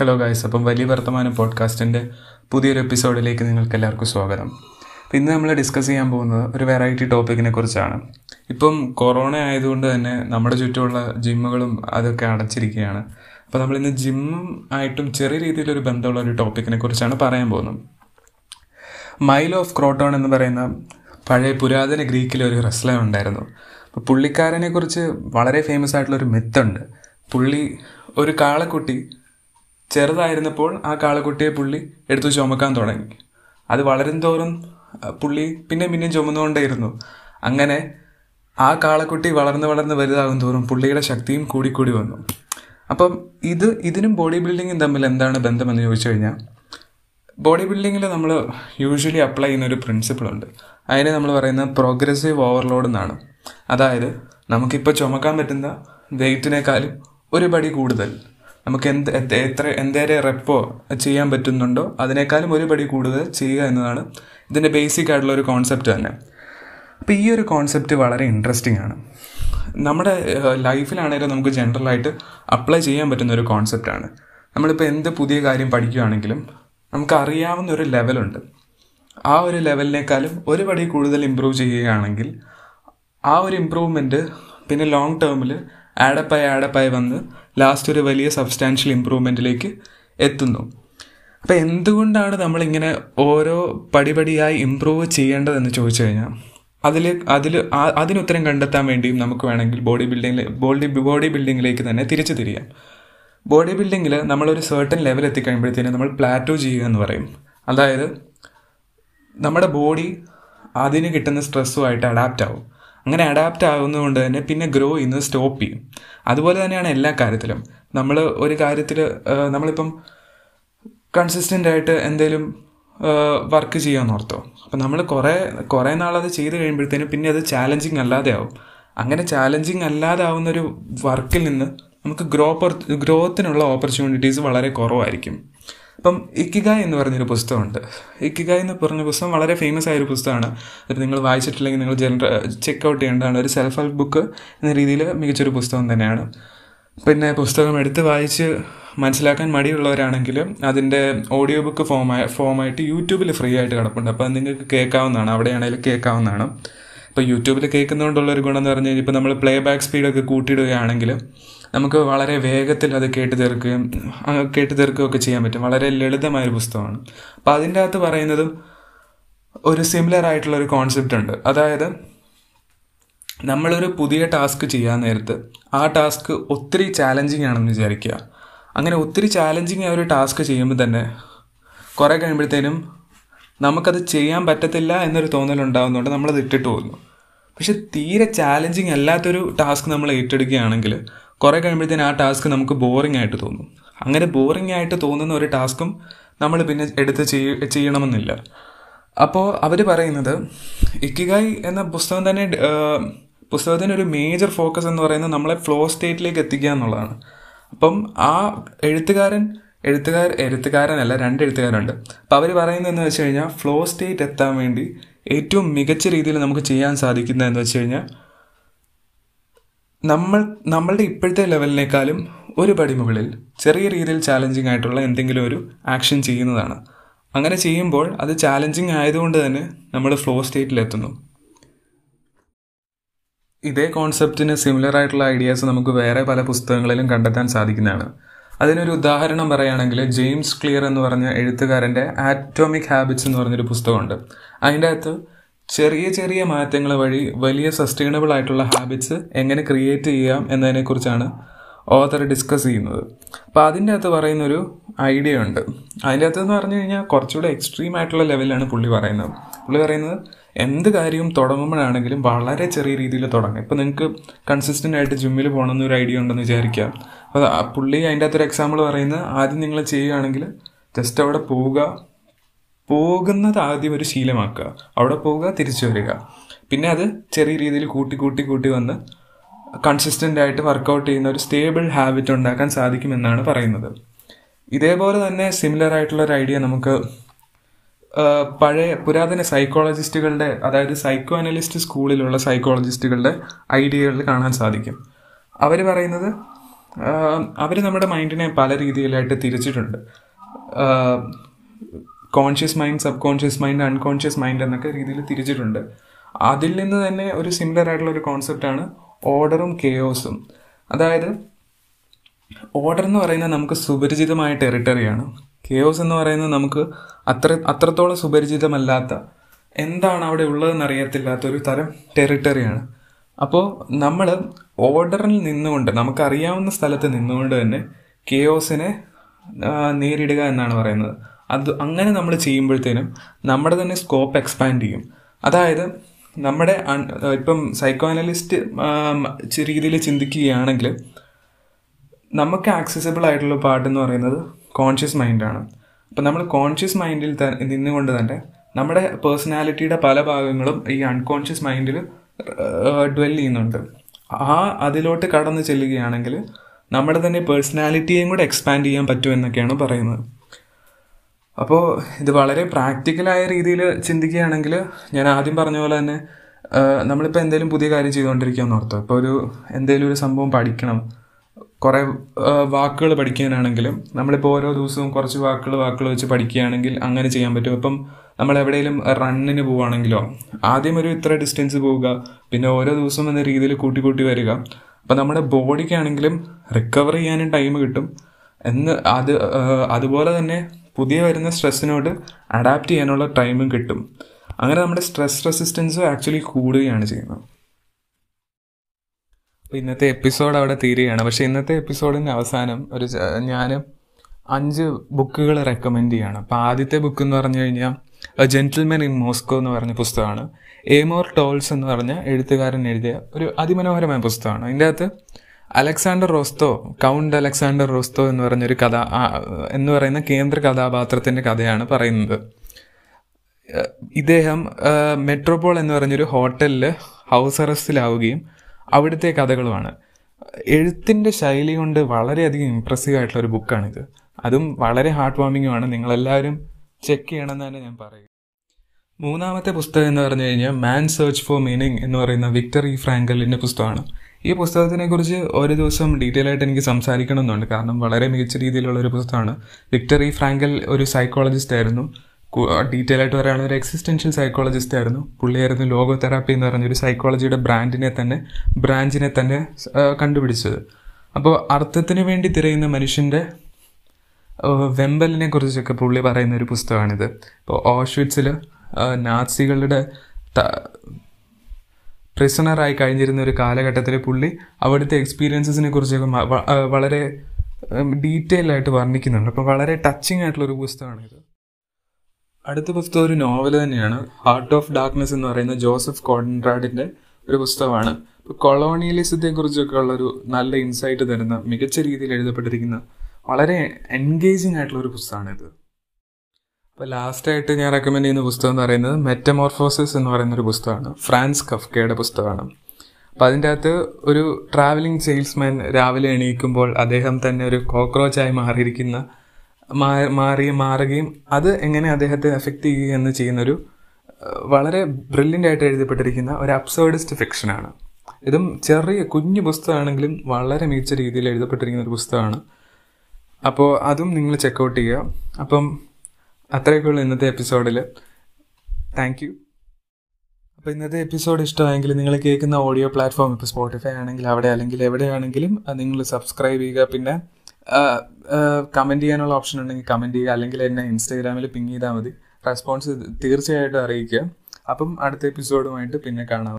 Hello guys അപ്പം വലിയ വർത്തമാനം പോഡ്കാസ്റ്റിന്റെ പുതിയൊരു എപ്പിസോഡിലേക്ക് നിങ്ങൾക്ക് എല്ലാവർക്കും സ്വാഗതം. അപ്പം ഇന്ന് നമ്മൾ ഡിസ്കസ് ചെയ്യാൻ പോകുന്നത് ഒരു വെറൈറ്റി ടോപ്പിക്കിനെ കുറിച്ചാണ്. ഇപ്പം കൊറോണ ആയതുകൊണ്ട് തന്നെ നമ്മുടെ ചുറ്റുമുള്ള ജിമ്മുകളും അതൊക്കെ അടച്ചിരിക്കുകയാണ്. അപ്പോൾ നമ്മൾ ഇന്ന് ജിമ്മും ആയിട്ടും ചെറിയ രീതിയിലൊരു ബന്ധമുള്ള ഒരു ടോപ്പിക്കിനെ കുറിച്ചാണ് പറയാൻ പോകുന്നത്. മൈൽ ഓഫ് ക്രോട്ടോൺ എന്ന് പറയുന്ന പഴയ പുരാതന ഗ്രീക്കിലെ ഒരു റെസ്ലർ ഉണ്ടായിരുന്നു. അപ്പോൾ പുള്ളിക്കാരനെക്കുറിച്ച് വളരെ ഫേമസ് ആയിട്ടുള്ള ഒരു മിത്തുണ്ട് പുള്ളി ഒരു കാളക്കുട്ടി ചെറുതായിരുന്നപ്പോൾ ആ കാളക്കുട്ടിയെ പുള്ളി എടുത്തു ചുമക്കാൻ തുടങ്ങി. അത് വളരും തോറും പുള്ളി പിന്നെയും പിന്നെയും ചുമന്നുകൊണ്ടേയിരുന്നു. അങ്ങനെ ആ കാളക്കുട്ടി വളർന്ന് വളർന്ന് വലുതാകും തോറും പുള്ളിയുടെ ശക്തിയും കൂടിക്കൂടി വന്നു. അപ്പം ഇത് ഇതിനും ബോഡി ബിൽഡിങ്ങും തമ്മിൽ എന്താണ് ബന്ധമെന്ന് ചോദിച്ചു കഴിഞ്ഞാൽ ബോഡി ബിൽഡിങ്ങിൽ നമ്മൾ യൂഷ്വലി അപ്ലൈ ചെയ്യുന്ന ഒരു പ്രിൻസിപ്പിൾ ഉണ്ട്. അതിനെ നമ്മൾ പറയുന്ന പ്രോഗ്രസീവ് ഓവർലോഡ് എന്നാണ്. അതായത് നമുക്കിപ്പോൾ ചുമക്കാൻ പറ്റുന്ന വെയിറ്റിനേക്കാളും ഒരു പടി കൂടുതൽ. നമുക്ക് എന്ത് എത്ര എന്തേരെ റെപ്പോ ചെയ്യാൻ പറ്റുന്നുണ്ടോ അതിനേക്കാളും ഒരുപടി കൂടുതൽ ചെയ്യുക എന്നതാണ് ഇതിന്റെ ബേസിക് ആയിട്ടുള്ള ഒരു കോൺസെപ്റ്റ് തന്നെ. അപ്പോൾ ഈ ഒരു കോൺസെപ്റ്റ് വളരെ ഇൻട്രസ്റ്റിംഗ് ആണ്. നമ്മുടെ ലൈഫിലാണെങ്കിലും നമുക്ക് ജനറലായിട്ട് അപ്ലൈ ചെയ്യാൻ പറ്റുന്ന ഒരു കോൺസെപ്റ്റാണ് നമ്മളിപ്പോൾ എന്ത് പുതിയ കാര്യം പഠിക്കുകയാണെങ്കിലും നമുക്ക് അറിയാവുന്ന ഒരു ലെവലുണ്ട് ആ ഒരു ലെവലിനേക്കാളും ഒരുപടി കൂടുതൽ ഇമ്പ്രൂവ് ചെയ്യുകയാണെങ്കിൽ ആ ഒരു ഇമ്പ്രൂവ്മെന്റ് പിന്നെ ലോങ് ടേമിൽ ആഡപ്പായി ആഡപ്പായി വന്ന് ലാസ്റ്റ് ഒരു വലിയ സബ്സ്റ്റാൻഷ്യൽ ഇമ്പ്രൂവ്മെന്റിലേക്ക് എത്തുന്നു. അപ്പോൾ എന്തുകൊണ്ടാണ് നമ്മളിങ്ങനെ ഓരോ പടിപടിയായി ഇമ്പ്രൂവ് ചെയ്യേണ്ടതെന്ന് ചോദിച്ചു കഴിഞ്ഞാൽ അതിൽ അതിൽ അതിനുത്തരം കണ്ടെത്താൻ വേണ്ടിയും നമുക്ക് വേണമെങ്കിൽ ബോഡി ബിൽഡിങ്ങിൽ ബോഡി ബോഡി ബിൽഡിങ്ങിലേക്ക് തന്നെ തിരിച്ചു തിരിയാം. ബോഡി ബിൽഡിങ്ങിൽ നമ്മളൊരു സർട്ടൻ ലെവൽ എത്തിക്കഴിയുമ്പോഴത്തേനും നമ്മൾ പ്ലാറ്റോ ചെയ്യുക എന്ന് പറയും. അതായത് നമ്മുടെ ബോഡി അതിന് കിട്ടുന്ന സ്ട്രെസ്സുമായിട്ട് അഡാപ്റ്റ് ആവും. അങ്ങനെ അഡാപ്റ്റ് ആകുന്നതുകൊണ്ട് തന്നെ പിന്നെ ഗ്രോ ചെയ്യുന്നത് സ്റ്റോപ്പ് ചെയ്യും. അതുപോലെ തന്നെയാണ് എല്ലാ കാര്യത്തിലും. നമ്മൾ ഒരു കാര്യത്തിൽ നമ്മളിപ്പം കൺസിസ്റ്റന്റ് ആയിട്ട് എന്തെങ്കിലും വർക്ക് ചെയ്യാമെന്ന് ഓർത്തോ. അപ്പം നമ്മൾ കുറേ കുറേ നാളത് ചെയ്ത് കഴിയുമ്പോഴത്തേനും പിന്നെ അത് ചാലഞ്ചിങ് അല്ലാതെ ആവും. അങ്ങനെ ചാലഞ്ചിങ് അല്ലാതെ ആവുന്ന ഒരു വർക്കിൽ നിന്ന് നമുക്ക് ഗ്രോ ഗ്രോത്തിനുള്ള ഓപ്പർച്യൂണിറ്റീസ് വളരെ കുറവായിരിക്കും. അപ്പം ഇക്കിഗായ് എന്ന് പറഞ്ഞൊരു പുസ്തകമുണ്ട്. ഇക്കിഗായ് എന്ന് പറഞ്ഞ പുസ്തകം വളരെ ഫേമസ് ആയൊരു പുസ്തകമാണ്. അത് നിങ്ങൾ വായിച്ചിട്ടില്ലെങ്കിൽ നിങ്ങൾ ജനറൽ ചെക്ക് ഔട്ട് ചെയ്യേണ്ടതാണ്. ഒരു സെൽഫ് ഹെൽപ്പ് ബുക്ക് എന്ന രീതിയിൽ മികച്ചൊരു പുസ്തകം തന്നെയാണ്. പിന്നെ പുസ്തകം എടുത്ത് വായിച്ച് മനസ്സിലാക്കാൻ മടിയുള്ളവരാണെങ്കിൽ അതിന്റെ ഓഡിയോ ബുക്ക് ഫോമായി ഫോമായിട്ട് യൂട്യൂബിൽ ഫ്രീ ആയിട്ട് കിടപ്പുണ്ട്. അപ്പോൾ അത് നിങ്ങൾക്ക് കേൾക്കാവുന്നതാണ്. അവിടെയാണെങ്കിലും കേൾക്കാവുന്നതാണ്. ഇപ്പോൾ യൂട്യൂബിൽ കേൾക്കുന്നതുകൊണ്ടുള്ള ഒരു ഗുണം എന്ന് പറഞ്ഞു കഴിഞ്ഞാൽ ഇപ്പോൾ നമ്മൾ പ്ലേ ബാക്ക് സ്പീഡൊക്കെ കൂട്ടിയിടുകയാണെങ്കിൽ നമുക്ക് വളരെ വേഗത്തിൽ അത് കേട്ട് തീർക്കുകയും കേട്ട് തീർക്കുകയും ഒക്കെ ചെയ്യാൻ പറ്റും. വളരെ ലളിതമായൊരു പുസ്തകമാണ്. അപ്പം അതിന്റെ അകത്ത് പറയുന്നതും ഒരു സിമിലർ ആയിട്ടുള്ള ഒരു കോൺസെപ്റ്റ് ഉണ്ട്. അതായത് നമ്മളൊരു പുതിയ ടാസ്ക് ചെയ്യാൻ നേരത്ത് ആ ടാസ്ക് ഒത്തിരി ചാലഞ്ചിങ് ആണെന്ന് വിചാരിക്കുക. അങ്ങനെ ഒത്തിരി ചാലഞ്ചിങ് ആയ ഒരു ടാസ്ക് ചെയ്യുമ്പോൾ തന്നെ കുറേ കഴിയുമ്പോഴത്തേനും നമുക്കത് ചെയ്യാൻ പറ്റത്തില്ല എന്നൊരു തോന്നൽ തോന്നലുണ്ടാകുന്നതുകൊണ്ട് നമ്മളത് ഇട്ടിട്ട് പോകുന്നു. പക്ഷെ തീരെ ചാലഞ്ചിങ് അല്ലാത്തൊരു ടാസ്ക് നമ്മൾ ഏറ്റെടുക്കുകയാണെങ്കിൽ കുറേ കഴിയുമ്പോഴത്തേന് ആ ടാസ്ക് നമുക്ക് ബോറിംഗ് ആയിട്ട് തോന്നും. അങ്ങനെ ബോറിംഗ് ആയിട്ട് തോന്നുന്ന ഒരു ടാസ്കും നമ്മൾ പിന്നെ എടുത്ത് ചെയ്യ ചെയ്യണമെന്നില്ല. അപ്പോൾ അവർ പറയുന്നത് ഇക്കിഗായ് എന്ന പുസ്തകം തന്നെ പുസ്തകത്തിന്റെ ഒരു മേജർ ഫോക്കസ് എന്ന് പറയുന്നത് നമ്മളെ ഫ്ലോ സ്റ്റേറ്റിലേക്ക് എത്തിക്കുക എന്നുള്ളതാണ്. അപ്പം ആ എഴുത്തുകാരൻ എഴുത്തുകാർ എഴുത്തുകാരനല്ല രണ്ട് എഴുത്തുകാരുണ്ട്. അപ്പോൾ അവർ പറയുന്നതെന്ന് വെച്ച് കഴിഞ്ഞാൽ ഫ്ലോ സ്റ്റേറ്റ് എത്താൻ വേണ്ടി ഏറ്റവും മികച്ച രീതിയിൽ നമുക്ക് ചെയ്യാൻ സാധിക്കുന്നതെന്ന് വെച്ച് കഴിഞ്ഞാൽ നമ്മൾ നമ്മളുടെ ഇപ്പോഴത്തെ ലെവലിനേക്കാളും ഒരു പടി മുകളിൽ ചെറിയ രീതിയിൽ ചാലഞ്ചിങ് ആയിട്ടുള്ള എന്തെങ്കിലും ഒരു ആക്ഷൻ ചെയ്യുന്നതാണ്. അങ്ങനെ ചെയ്യുമ്പോൾ അത് ചാലഞ്ചിങ് ആയതുകൊണ്ട് തന്നെ നമ്മൾ ഫ്ലോ സ്റ്റേറ്റിലെത്തുന്നു ഇതേ കോൺസെപ്റ്റിന് സിമിലർ ആയിട്ടുള്ള ഐഡിയാസ് നമുക്ക് വേറെ പല പുസ്തകങ്ങളിലും കണ്ടെത്താൻ സാധിക്കുന്നതാണ്. അതിനൊരു ഉദാഹരണം പറയുകയാണെങ്കിൽ ജെയിംസ് ക്ലിയർ എന്ന് പറഞ്ഞ എഴുത്തുകാരന്റെ ആറ്റോമിക് ഹാബിറ്റ്സ് എന്ന് പറഞ്ഞൊരു പുസ്തകമുണ്ട്. അതിന്റെ അകത്ത് ചെറിയ ചെറിയ മാറ്റങ്ങൾ വഴി വലിയ സസ്റ്റൈനബിൾ ആയിട്ടുള്ള ഹാബിറ്റ്സ് എങ്ങനെ ക്രിയേറ്റ് ചെയ്യാം എന്നതിനെക്കുറിച്ചാണ് ഓതർ ഡിസ്കസ് ചെയ്യുന്നത്. അപ്പോൾ അതിന്റെ അകത്ത് പറയുന്നൊരു ഐഡിയ ഉണ്ട്. അതിന്റെ അകത്ത് എന്ന് പറഞ്ഞു കഴിഞ്ഞാൽ കുറച്ചുകൂടെ എക്സ്ട്രീം ആയിട്ടുള്ള ലെവലിലാണ് പുള്ളി പറയുന്നത്. പുള്ളി പറയുന്നത് എന്ത് കാര്യവും തുടങ്ങുമ്പോഴാണെങ്കിലും വളരെ ചെറിയ രീതിയിൽ തുടങ്ങാം. ഇപ്പോൾ നിങ്ങൾക്ക് കൺസിസ്റ്റന്റ് ആയിട്ട് ജിമ്മിൽ പോകണമെന്നൊരു ഐഡിയ ഉണ്ടെന്ന് വിചാരിക്കുക അപ്പോൾ പുള്ളി അതിന്റെ അകത്തൊരു എക്സാമ്പിൾ പറയുന്നത് ആദ്യം നിങ്ങൾ ചെയ്യുകയാണെങ്കിൽ ജസ്റ്റ് അവിടെ പോവുക പോകുന്നത് ആദ്യം ഒരു ശീലമാക്കുക. അവിടെ പോവുക തിരിച്ചു വരിക. പിന്നെ അത് ചെറിയ രീതിയിൽ കൂട്ടി കൂട്ടി കൂട്ടി വന്ന് കൺസിസ്റ്റന്റ് ആയിട്ട് വർക്കൗട്ട് ചെയ്യുന്ന ഒരു സ്റ്റേബിൾ ഹാബിറ്റ് ഉണ്ടാക്കാൻ സാധിക്കുമെന്നാണ് പറയുന്നത്. ഇതേപോലെ തന്നെ സിമിലർ ആയിട്ടുള്ള ഒരു ഐഡിയ നമുക്ക് പഴയ പുരാതന സൈക്കോളജിസ്റ്റുകളുടെ അതായത് സൈക്കോ അനലിസ്റ്റ് സ്കൂളിലുള്ള സൈക്കോളജിസ്റ്റുകളുടെ ഐഡിയകളിൽ കാണാൻ സാധിക്കും. അവർ പറയുന്നത് അവർ നമ്മുടെ മൈൻഡിനെ പല രീതിയിലായിട്ട് തിരിച്ചിട്ടുണ്ട്. Conscious mind sub conscious mind unconscious mind എന്നൊക്കെ രീതിയിൽ തിരിച്ചിട്ടുണ്ട്. അതിൽ നിന്ന് തന്നെ ഒരു സിമിലർ ആയിട്ടുള്ള ഒരു കോൺസെപ്റ്റാണ് ഓർഡറും കെയോസും അതായത് ഓർഡർ എന്ന് പറയുന്നത് നമുക്ക് സുപരിചിതമായ ടെറിട്ടറിയാണ് കെയോസ് എന്ന് പറയുന്നത് നമുക്ക് അത്ര അത്രത്തോളം സുപരിചിതമല്ലാത്ത എന്താണ് അവിടെ ഉള്ളതെന്ന് അറിയത്തില്ലാത്ത ഒരു തരം ടെറിട്ടറിയാണ് അപ്പോൾ നമ്മൾ ഓർഡറിൽ നിന്നുകൊണ്ട് നമുക്കറിയാവുന്ന സ്ഥലത്ത് നിന്നുകൊണ്ട് തന്നെ കെയോസിനെ നേരിടുക എന്നാണ് പറയുന്നത്. അത് അങ്ങനെ നമ്മൾ ചെയ്യുമ്പോഴത്തേനും നമ്മുടെ തന്നെ സ്കോപ്പ് എക്സ്പാൻഡ് ചെയ്യും. അതായത് നമ്മുടെ ഇപ്പം സൈക്കോ അനലിസ്റ്റ് രീതിയിൽ ചിന്തിക്കുകയാണെങ്കിൽ നമുക്ക് ആക്സസിബിൾ ആയിട്ടുള്ള പാട്ട് എന്ന് പറയുന്നത് കോൺഷ്യസ് മൈൻഡാണ് അപ്പം നമ്മൾ കോൺഷ്യസ് മൈൻഡിൽ നിന്നുകൊണ്ട് തന്നെ നമ്മുടെ പേഴ്സണാലിറ്റിയുടെ പല ഭാഗങ്ങളും ഈ അൺകോൺഷ്യസ് മൈൻഡിൽ ഡ്വെൽ ചെയ്യുന്നുണ്ട്. ആ അതിലോട്ട് കടന്നു ചെല്ലുകയാണെങ്കിൽ നമ്മുടെ തന്നെ പേഴ്സണാലിറ്റിയെയും കൂടെ എക്സ്പാൻഡ് ചെയ്യാൻ പറ്റുമെന്നൊക്കെയാണ് പറയുന്നത്. അപ്പോൾ ഇത് വളരെ പ്രാക്ടിക്കലായ രീതിയിൽ ചിന്തിക്കുകയാണെങ്കിൽ ഞാൻ ആദ്യം പറഞ്ഞ പോലെ തന്നെ നമ്മളിപ്പോൾ എന്തെങ്കിലും പുതിയ കാര്യം ചെയ്തുകൊണ്ടിരിക്കുകയെന്ന് ഓർത്തോ. ഇപ്പോൾ ഒരു എന്തെങ്കിലും ഒരു സംഭവം പഠിക്കണം. കുറേ വാക്കുകൾ പഠിക്കാനാണെങ്കിലും നമ്മളിപ്പോൾ ഓരോ ദിവസവും കുറച്ച് വാക്കുകൾ വാക്കുകൾ വെച്ച് പഠിക്കുകയാണെങ്കിൽ അങ്ങനെ ചെയ്യാൻ പറ്റും. ഇപ്പം നമ്മൾ എവിടെയെങ്കിലും റണ്ണിന് പോവുകയാണെങ്കിലോ ആദ്യം ഒരു ഇത്ര ഡിസ്റ്റൻസ് പോവുക പിന്നെ ഓരോ ദിവസവും എന്ന രീതിയിൽ കൂട്ടി കൂട്ടി വരിക. അപ്പം നമ്മുടെ ബോഡിക്കാണെങ്കിലും റിക്കവർ ചെയ്യാനും ടൈം കിട്ടും. എന്ന് അത് അതുപോലെ തന്നെ പുതിയ വരുന്ന സ്ട്രെസ്സിനോട് അഡാപ്റ്റ് ചെയ്യാനുള്ള ടൈമും കിട്ടും. അങ്ങനെ നമ്മുടെ സ്ട്രെസ് റെസിസ്റ്റൻസ് ആക്ച്വലി കൂടുകയാണ് ചെയ്യുന്നത്. അപ്പോൾ ഇന്നത്തെ എപ്പിസോഡ് അവിടെ തീരുകയാണ്. പക്ഷേ ഇന്നത്തെ എപ്പിസോഡിന്റെ അവസാനം ഒരു ഞാൻ അഞ്ച് ബുക്കുകൾ റെക്കമെൻഡ് ചെയ്യാണ്. അപ്പോൾ ആദ്യത്തെ ബുക്ക് എന്ന് പറഞ്ഞു കഴിഞ്ഞാൽ എ ജെന്റിൽമെൻ ഇൻ മോസ്കോ എന്ന് പറഞ്ഞ പുസ്തകമാണ്. ഏമോർ ടോൾസ് എന്ന് പറഞ്ഞ എഴുത്തുകാരൻ എഴുതിയ ഒരു അതിമനോഹരമായ പുസ്തകമാണ്. അതിന്റെ അകത്ത് Alexander Rostov count Alexander Rostov എന്ന് പറഞ്ഞൊരു കഥ എന്ന് പറയുന്ന കേന്ദ്ര കഥാപാത്രത്തിന്റെ കഥയാണ് പറയുന്നത്. ഇദ്ദേഹം മെട്രോപോൾ എന്ന് പറഞ്ഞൊരു ഹോട്ടലിൽ ഹൗസ് അറസ്റ്റിലാവുകയും അവിടുത്തെ കഥകളുമാണ്. എഴുത്തിന്റെ ശൈലി കൊണ്ട് വളരെയധികം ഇമ്പ്രസീവ് ആയിട്ടുള്ള ഒരു ബുക്കാണിത് അതും വളരെ ഹാർട്ട് വാമിങ്ങുമാണ് നിങ്ങളെല്ലാവരും ചെക്ക് ചെയ്യണമെന്ന് തന്നെ ഞാൻ പറയും മൂന്നാമത്തെ പുസ്തകം എന്ന് പറഞ്ഞു കഴിഞ്ഞാൽ മാൻ സെർച്ച് ഫോർ മീനിങ് എന്ന് പറയുന്ന വിക്ടർ ഇ ഫ്രാങ്കലിന്റെ പുസ്തകമാണ്. ഈ പുസ്തകത്തിനെക്കുറിച്ച് ഒരു ദിവസം ഡീറ്റെയിൽ ആയിട്ട് എനിക്ക് സംസാരിക്കണമെന്നുണ്ട്. കാരണം വളരെ മികച്ച രീതിയിലുള്ള ഒരു പുസ്തകമാണ്. വിക്ടർ ഇ ഫ്രാങ്കൽ ഒരു സൈക്കോളജിസ്റ്റ് ആയിരുന്നു. ഡീറ്റെയിൽ ആയിട്ട് പറയുകയാണെങ്കിൽ ഒരു എക്സിസ്റ്റൻഷ്യൽ സൈക്കോളജിസ്റ്റ് ആയിരുന്നു. പുള്ളിയായിരുന്നു ലോഗോ തെറാപ്പി എന്ന് പറഞ്ഞൊരു സൈക്കോളജിയുടെ ബ്രാൻഡിനെ തന്നെ ബ്രാഞ്ചിനെ തന്നെ കണ്ടുപിടിച്ചത്. അപ്പോൾ അർത്ഥത്തിന് വേണ്ടി തിരയുന്ന മനുഷ്യന്റെ വെമ്പലിനെ കുറിച്ചൊക്കെ പുള്ളി പറയുന്ന ഒരു പുസ്തകമാണിത്. ഇപ്പോൾ ഓഷ്വിറ്റ്സിൽ നാസികളുടെ പ്രിസണറായി കഴിഞ്ഞിരുന്ന ഒരു കാലഘട്ടത്തിൽ പുള്ളി അവിടുത്തെ എക്സ്പീരിയൻസസിനെ കുറിച്ചൊക്കെ വളരെ ഡീറ്റെയിൽ ആയിട്ട് വർണിക്കുന്നുണ്ട്. അപ്പോൾ വളരെ ടച്ചിങ് ആയിട്ടുള്ള ഒരു പുസ്തകമാണിത് അടുത്ത പുസ്തകം ഒരു നോവൽ തന്നെയാണ്. ഹാർട്ട് ഓഫ് ഡാർക്ക്നെസ് എന്ന് പറയുന്ന ജോസഫ് കോൺറാഡിന്റെ ഒരു പുസ്തകമാണ്. ഇപ്പോൾ കൊളോണിയലിസത്തെ കുറിച്ചൊക്കെ ഉള്ളൊരു നല്ല ഇൻസൈറ്റ് തരുന്ന മികച്ച രീതിയിൽ എഴുതപ്പെട്ടിരിക്കുന്ന വളരെ എൻഗേജിങ് ആയിട്ടുള്ള ഒരു പുസ്തകമാണിത്. അപ്പോൾ ലാസ്റ്റായിട്ട് ഞാൻ റെക്കമെൻഡ് ചെയ്യുന്ന പുസ്തകം എന്ന് പറയുന്നത് മെറ്റമോർഫോസിസ് എന്ന് പറയുന്ന ഒരു പുസ്തകമാണ്. ഫ്രാൻസ് കഫ്കയുടെ പുസ്തകമാണ്. അപ്പോൾ അതിന്റെ അകത്ത് ഒരു ട്രാവലിംഗ് സെയിൽസ്മാൻ രാവിലെ എണീക്കുമ്പോൾ അദ്ദേഹം തന്നെ ഒരു കോക്രോച്ചായി മാറിയിരിക്കുന്ന മാറി മാറുകയും അത് എങ്ങനെ അദ്ദേഹത്തെ എഫക്റ്റ് ചെയ്യുകയെന്ന് ചെയ്യുന്നൊരു വളരെ ബ്രില്യന്റ് ആയിട്ട് എഴുതപ്പെട്ടിരിക്കുന്ന ഒരു അബ്സേർഡിസ്റ്റ് ഫിക്ഷനാണ് ഇതും ചെറിയ കുഞ്ഞു പുസ്തകമാണെങ്കിലും വളരെ മികച്ച രീതിയിൽ എഴുതപ്പെട്ടിരിക്കുന്ന ഒരു പുസ്തകമാണ്. അപ്പോൾ അതും നിങ്ങൾ ചെക്കൗട്ട് ചെയ്യുക. അപ്പം അത്രയൊക്കെയുള്ള ഇന്നത്തെ എപ്പിസോഡിൽ താങ്ക് യു അപ്പോൾ ഇന്നത്തെ എപ്പിസോഡ് ഇഷ്ടമായെങ്കിൽ നിങ്ങൾ കേൾക്കുന്ന ഓഡിയോ പ്ലാറ്റ്ഫോം ഇപ്പോൾ സ്പോട്ടിഫൈ ആണെങ്കിൽ അവിടെ അല്ലെങ്കിൽ എവിടെയാണെങ്കിലും നിങ്ങൾ സബ്സ്ക്രൈബ് ചെയ്യുക. പിന്നെ കമന്റ് ചെയ്യാനുള്ള ഓപ്ഷൻ ഉണ്ടെങ്കിൽ കമന്റ് ചെയ്യുക. അല്ലെങ്കിൽ എന്നെ ഇൻസ്റ്റാഗ്രാമിൽ പിങ് ചെയ്താൽ മതി. റെസ്പോൺസ് തീർച്ചയായിട്ടും അറിയിക്കുക. അപ്പം അടുത്ത എപ്പിസോഡുമായിട്ട് പിന്നെ കാണാം.